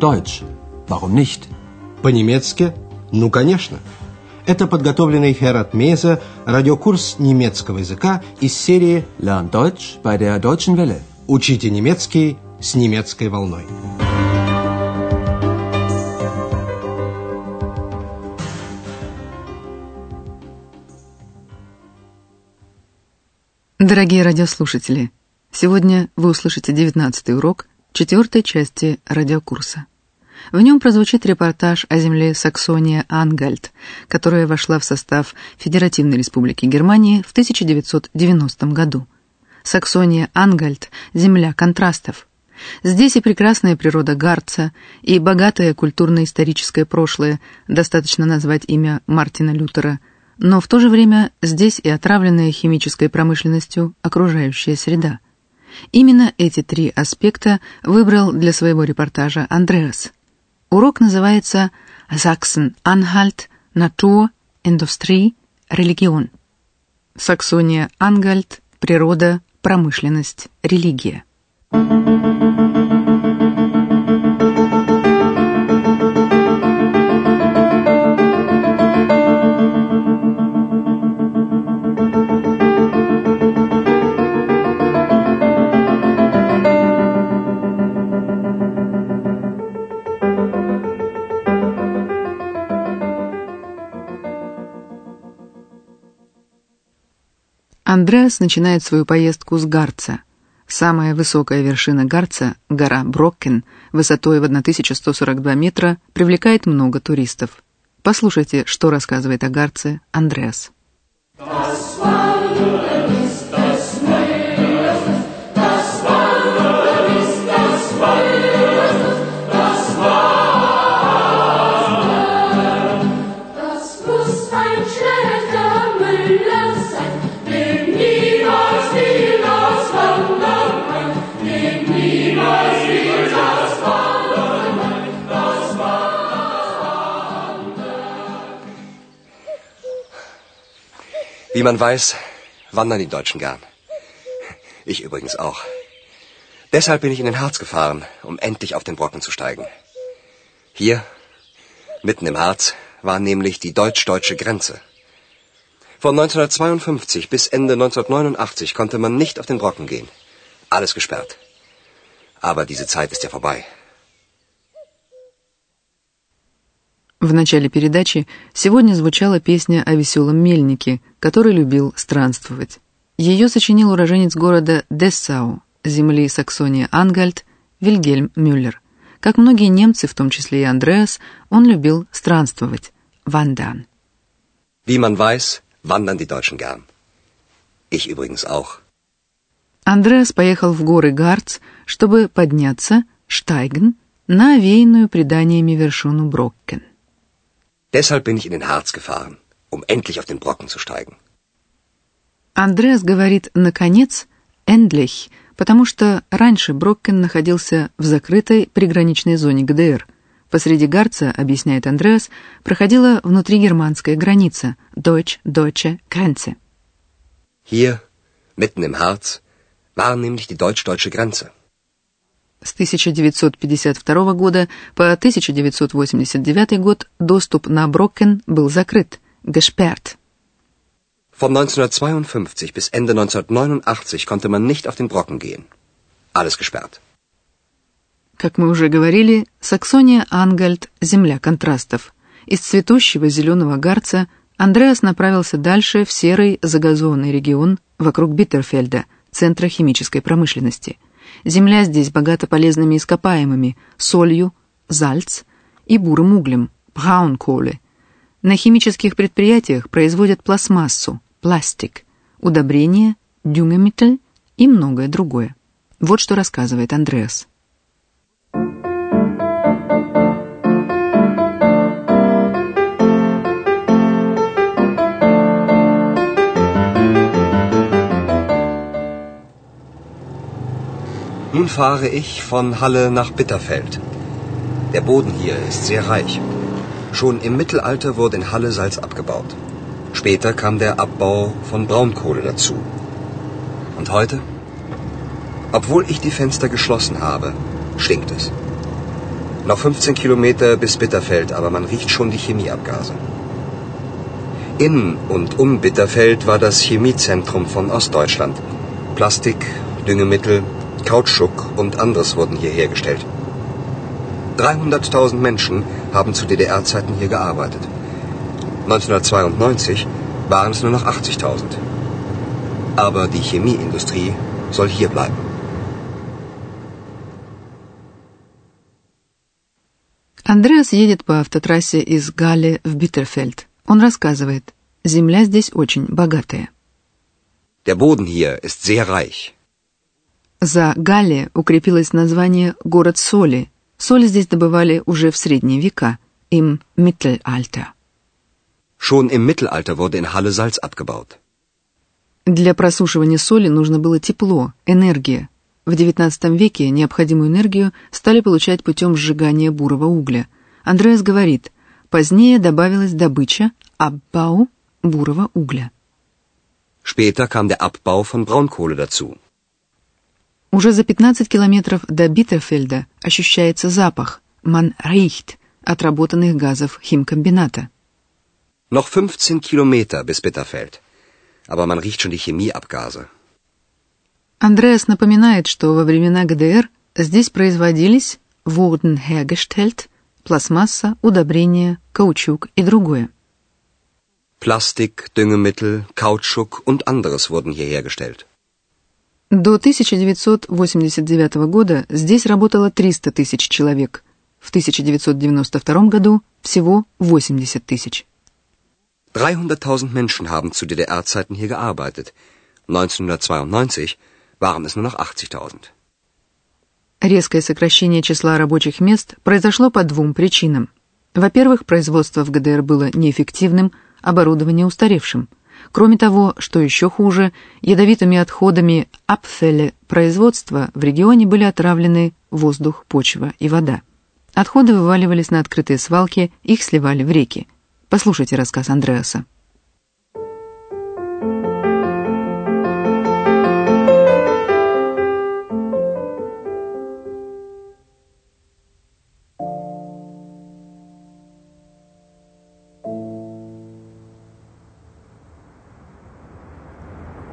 Deutsch. Warum nicht? По-немецки? Ну, конечно. Это подготовленный Херат Мейзе радиокурс немецкого языка из серии Lern Deutsch bei der Deutschen Welle. «Учите немецкий с немецкой волной». Дорогие радиослушатели, сегодня вы услышите 19 урок четвертой части радиокурса. В нем прозвучит репортаж о земле Саксония-Ангальт, которая вошла в состав Федеративной Республики Германии в 1990 году. Саксония-Ангальт – земля контрастов. Здесь и прекрасная природа Гарца, и богатое культурно-историческое прошлое, достаточно назвать имя Мартина Лютера, но в то же время здесь и отравленная химической промышленностью окружающая среда. Именно эти три аспекта выбрал для своего репортажа Андреас – Урок называется «Sachsen-Anhalt. Natur, Industrie, Religion». Саксония-Ангальт. Природа, промышленность, религия. Андреас начинает свою поездку с Гарца. Самая высокая вершина Гарца, гора Броккен, высотой в 1142 метра, привлекает много туристов. Послушайте, что рассказывает о Гарце Андреас. Wie man weiß, wandern die Deutschen gern. Ich übrigens auch. Deshalb bin ich in den Harz gefahren, um endlich auf den Brocken zu steigen. Hier, mitten im Harz, war nämlich die deutsch-deutsche Grenze. Von 1952 bis Ende 1989 konnte man nicht auf den Brocken gehen. Alles gesperrt. Aber diese Zeit ist ja vorbei. В начале передачи сегодня звучала песня о веселом мельнике, который любил странствовать. Ее сочинил уроженец города Дессау, земли Саксония-Ангальт, Вильгельм Мюллер. Как многие немцы, в том числе и Андреас, он любил странствовать. Вандан. Wie man weiß, wandern die Deutschen gern. Ich übrigens auch. Андреас поехал в горы Гарц, чтобы подняться, Штайген, на овеянную преданиями вершину Броккен. Deshalb bin ich in den Harz gefahren, um endlich auf den Brocken zu steigen. Андреас говорит «наконец», «endlich», потому что раньше Броккен находился в закрытой приграничной зоне ГДР. Посреди Гарца, объясняет Андреас, проходила внутригерманская граница Deutsch-Deutsche Grenze. Hier, mitten im Harz, war nämlich die deutsch-deutsche Grenze. С 1952 года по 1989 год доступ на Брокен был закрыт, gesperrt. Von 1952 bis Ende 1989 konnte man nicht auf den Brocken gehen. Alles gesperrt. Как мы уже говорили, Саксония-Ангальт – земля контрастов. Из цветущего зеленого гарца Андреас направился дальше в серый загазованный регион вокруг Биттерфельда, центра химической промышленности – Земля здесь богата полезными ископаемыми, солью, зальц и бурым углем, браунколе. На химических предприятиях производят пластмассу, пластик, удобрения, дюнгемиттель и многое другое. Вот что рассказывает Андреас. Nun fahre ich von Halle nach Bitterfeld. Der Boden hier ist sehr reich. Schon im Mittelalter wurde in Halle Salz abgebaut. Später kam der Abbau von Braunkohle dazu. Und heute? Obwohl ich die Fenster geschlossen habe, stinkt es. Noch 15 Kilometer bis Bitterfeld, aber man riecht schon die Chemieabgase. In und um Bitterfeld war das Chemiezentrum von Ostdeutschland. Plastik, Düngemittel, Kautschuk und anderes wurden hier hergestellt. 300.000 Menschen haben zu DDR-Zeiten hier gearbeitet. 1992 waren es nur noch 80.000. Aber die Chemieindustrie soll hier bleiben. Андреас едет по автотрассе из Галли в Биттерфельд. Он рассказывает, земля здесь очень богатая. Der Boden hier ist sehr reich. За Галли укрепилось название «город соли». Соль здесь добывали уже в средние века, im Mittelalter. Schon im Mittelalter wurde in Halle Salz abgebaut. Для просушивания соли нужно было тепло, энергия. В XIX веке необходимую энергию стали получать путем сжигания бурого угля. Андреас говорит, позднее добавилась добыча, Abbau бурого угля. Später kam der Abbau von Braunkohle dazu. Уже за 15 километров до Биттерфельда ощущается запах, man riecht, отработанных газов химкомбината. Noch 15 Kilometer bis Bitterfeld. Aber man riecht schon die Chemieabgase. Андреас напоминает, что во времена ГДР здесь производились wurden hergestellt, пластмасса, удобрения, каучук и другое. Plastik, Düngemittel, Kautschuk und anderes wurden hier hergestellt. До 1989 года здесь работало 300 тысяч человек. В 1992 году всего 80 тысяч. 300.000 Menschen haben zu DDR-Zeiten hier gearbeitet. 1992 waren es nur noch 80.000. Резкое сокращение числа рабочих мест произошло по двум причинам. Во-первых, производство в ГДР было неэффективным, оборудование устаревшим. Кроме того, что еще хуже, ядовитыми отходами Абфеле производства в регионе были отравлены воздух, почва и вода. Отходы вываливались на открытые свалки, их сливали в реки. Послушайте рассказ Андреаса.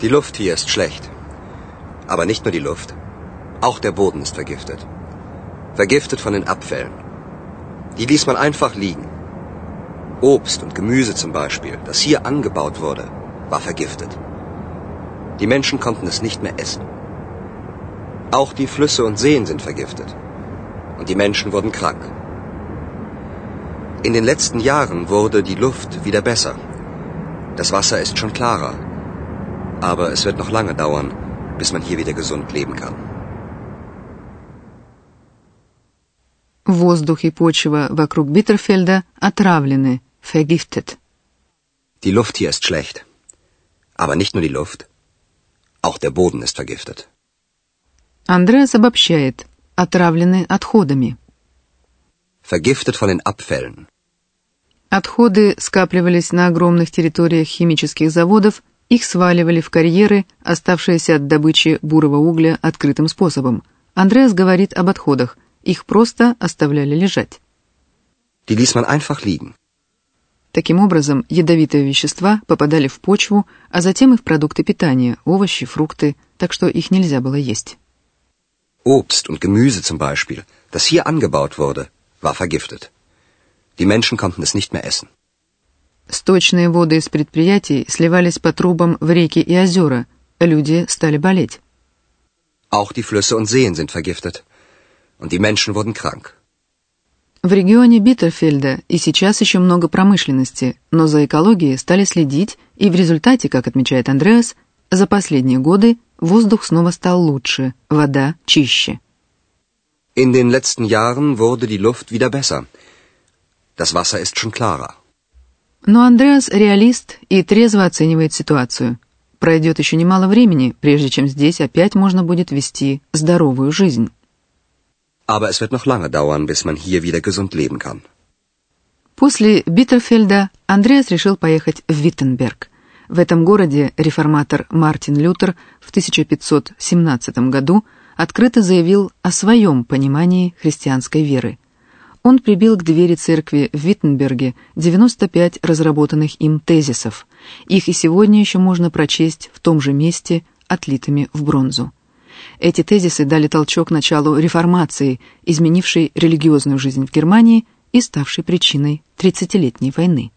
Die Luft hier ist schlecht. Aber nicht nur die Luft. Auch der Boden ist vergiftet. Vergiftet von den Abfällen. Die ließ man einfach liegen. Obst und Gemüse zum Beispiel, das hier angebaut wurde, war vergiftet. Die Menschen konnten es nicht mehr essen. Auch die Flüsse und Seen sind vergiftet. Und die Menschen wurden krank. In den letzten Jahren wurde die Luft wieder besser. Das Wasser ist schon klarer. Aber es wird noch lange dauern, bis man hier wieder gesund leben kann. Воздух и почва вокруг Биттерфельда отравлены, vergiftet. Die Luft hier ist schlecht. Aber nicht nur die Luft. Auch der Boden ist vergiftet. Андреас обобщает, отравлены отходами. Vergiftet von den Abfällen. Отходы скапливались на огромных территориях химических заводов, их сваливали в карьеры, оставшиеся от добычи бурого угля открытым способом. Андреас говорит об отходах, их просто оставляли лежать. Die ließ man einfach liegen. Таким образом, ядовитые вещества попадали в почву, а затем и в продукты питания, овощи, фрукты, так что их нельзя было есть. Obst und Gemüse zum Beispiel, das hier angebaut wurde, war vergiftet. Die Menschen konnten es nicht mehr essen. Сточные воды из предприятий сливались по трубам в реки и озера, люди стали болеть. Auch die Flüsse und Seen sind vergiftet. Und die Menschen wurden krank. В регионе Биттерфельда и сейчас еще много промышленности, но за экологией стали следить, и в результате, как отмечает Андреас, за последние годы воздух снова стал лучше, вода чище. In den letzten Jahren wurde die Luft wieder besser. Das Wasser ist schon klarer. Но Андреас реалист и трезво оценивает ситуацию. Пройдет еще немало времени, прежде чем здесь опять можно будет вести здоровую жизнь. Aber es wird noch lange dauern, bis man hier wieder gesund leben kann. После Биттерфельда Андреас решил поехать в Виттенберг. В этом городе реформатор Мартин Лютер в 1517 году открыто заявил о своем понимании христианской веры. Он прибил к двери церкви в Виттенберге 95 разработанных им тезисов. Их и сегодня еще можно прочесть в том же месте, отлитыми в бронзу. Эти тезисы дали толчок началу реформации, изменившей религиозную жизнь в Германии и ставшей причиной Тридцатилетней войны.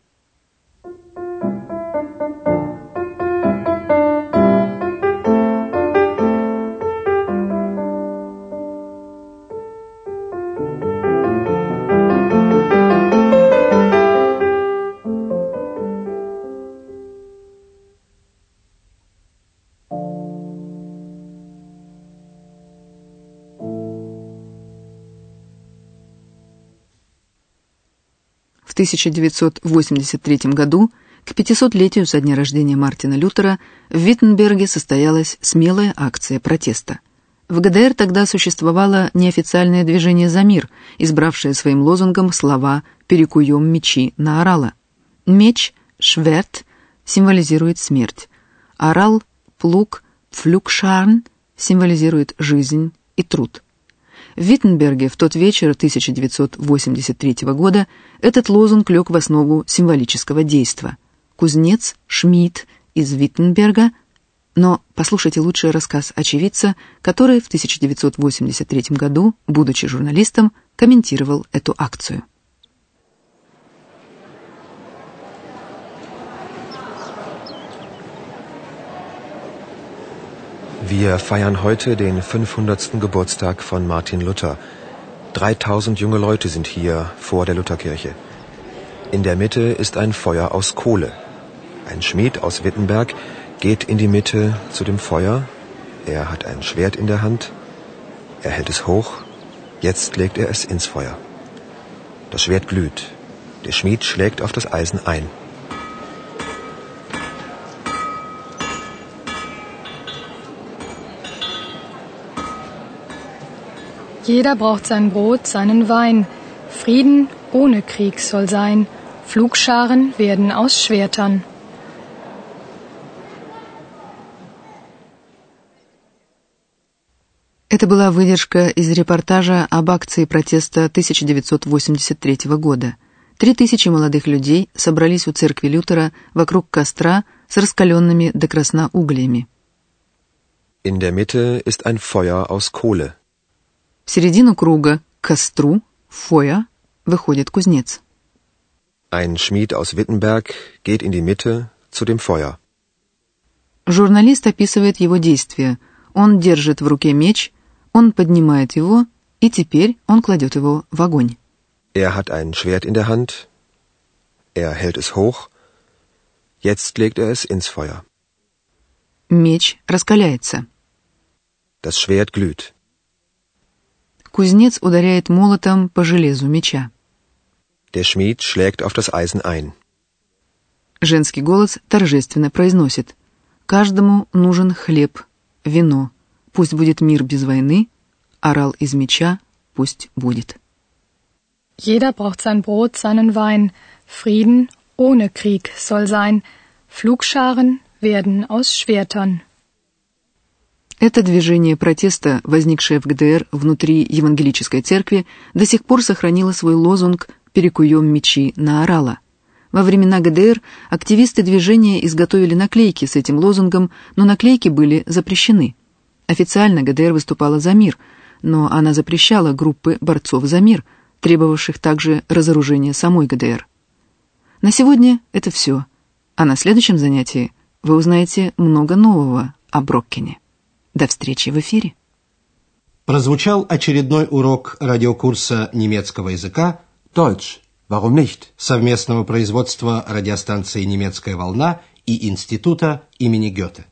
1983 году, к 500-летию со дня рождения Мартина Лютера, в Виттенберге состоялась смелая акция протеста. В ГДР тогда существовало неофициальное движение «За мир», избравшее своим лозунгом слова «Перекуем мечи на орала». Меч, шверт, символизирует смерть. Орал, плуг, пфлюкшарн символизирует жизнь и труд. В Виттенберге в тот вечер 1983 года этот лозунг лег в основу символического действа. Кузнец Шмидт из Виттенберга, но послушайте лучший рассказ очевидца, который в 1983 году, будучи журналистом, комментировал эту акцию. Wir feiern heute den 500. Geburtstag von Martin Luther. 3000 junge Leute sind hier vor der Lutherkirche. In der Mitte ist ein Feuer aus Kohle. Ein Schmied aus Wittenberg geht in die Mitte zu dem Feuer. Er hat ein Schwert in der Hand. Er hält es hoch. Jetzt legt er es ins Feuer. Das Schwert glüht. Der Schmied schlägt auf das Eisen ein. Jeder braucht sein Brot, seinen Wein. Frieden ohne Krieg soll sein. Flugscharen werden aus Schwertern. Это была выдержка из репортажа об акции протеста 1983 года. Три тысячи молодых людей собрались у церкви Лютера вокруг костра с раскаленными до красна углями. In der Mitte ist ein Feuer aus Kohle. В середину круга, к костру, фоя, выходит кузнец. Ein Schmied aus Wittenberg geht in die Mitte zu dem Feuer. Журналист описывает его действия. Он держит в руке меч, он поднимает его, и теперь он кладет его в огонь. Er hat ein Schwert in der Hand. Er hält es hoch. Jetzt legt er es ins Feuer. Меч раскаляется. Das Schwert glüht. Кузнец ударяет молотом по железу меча. Der Schmied schlägt auf das Eisen ein. Женский голос торжественно произносит. Каждому нужен хлеб, вино. Пусть будет мир без войны, орал из меча пусть будет. Jeder braucht sein Brot, seinen Wein. Frieden ohne Krieg soll sein. Flugscharen werden aus Schwertern. Это движение протеста, возникшее в ГДР внутри евангелической церкви, до сих пор сохранило свой лозунг «Перекуем мечи на орала». Во времена ГДР активисты движения изготовили наклейки с этим лозунгом, но наклейки были запрещены. Официально ГДР выступала за мир, но она запрещала группы борцов за мир, требовавших также разоружения самой ГДР. На сегодня это все, а на следующем занятии вы узнаете много нового о Броккене. До встречи в эфире. Прозвучал очередной урок радиокурса немецкого языка Deutsch. Warum nicht? совместного производства радиостанции «Немецкая волна» и Института имени Гёте.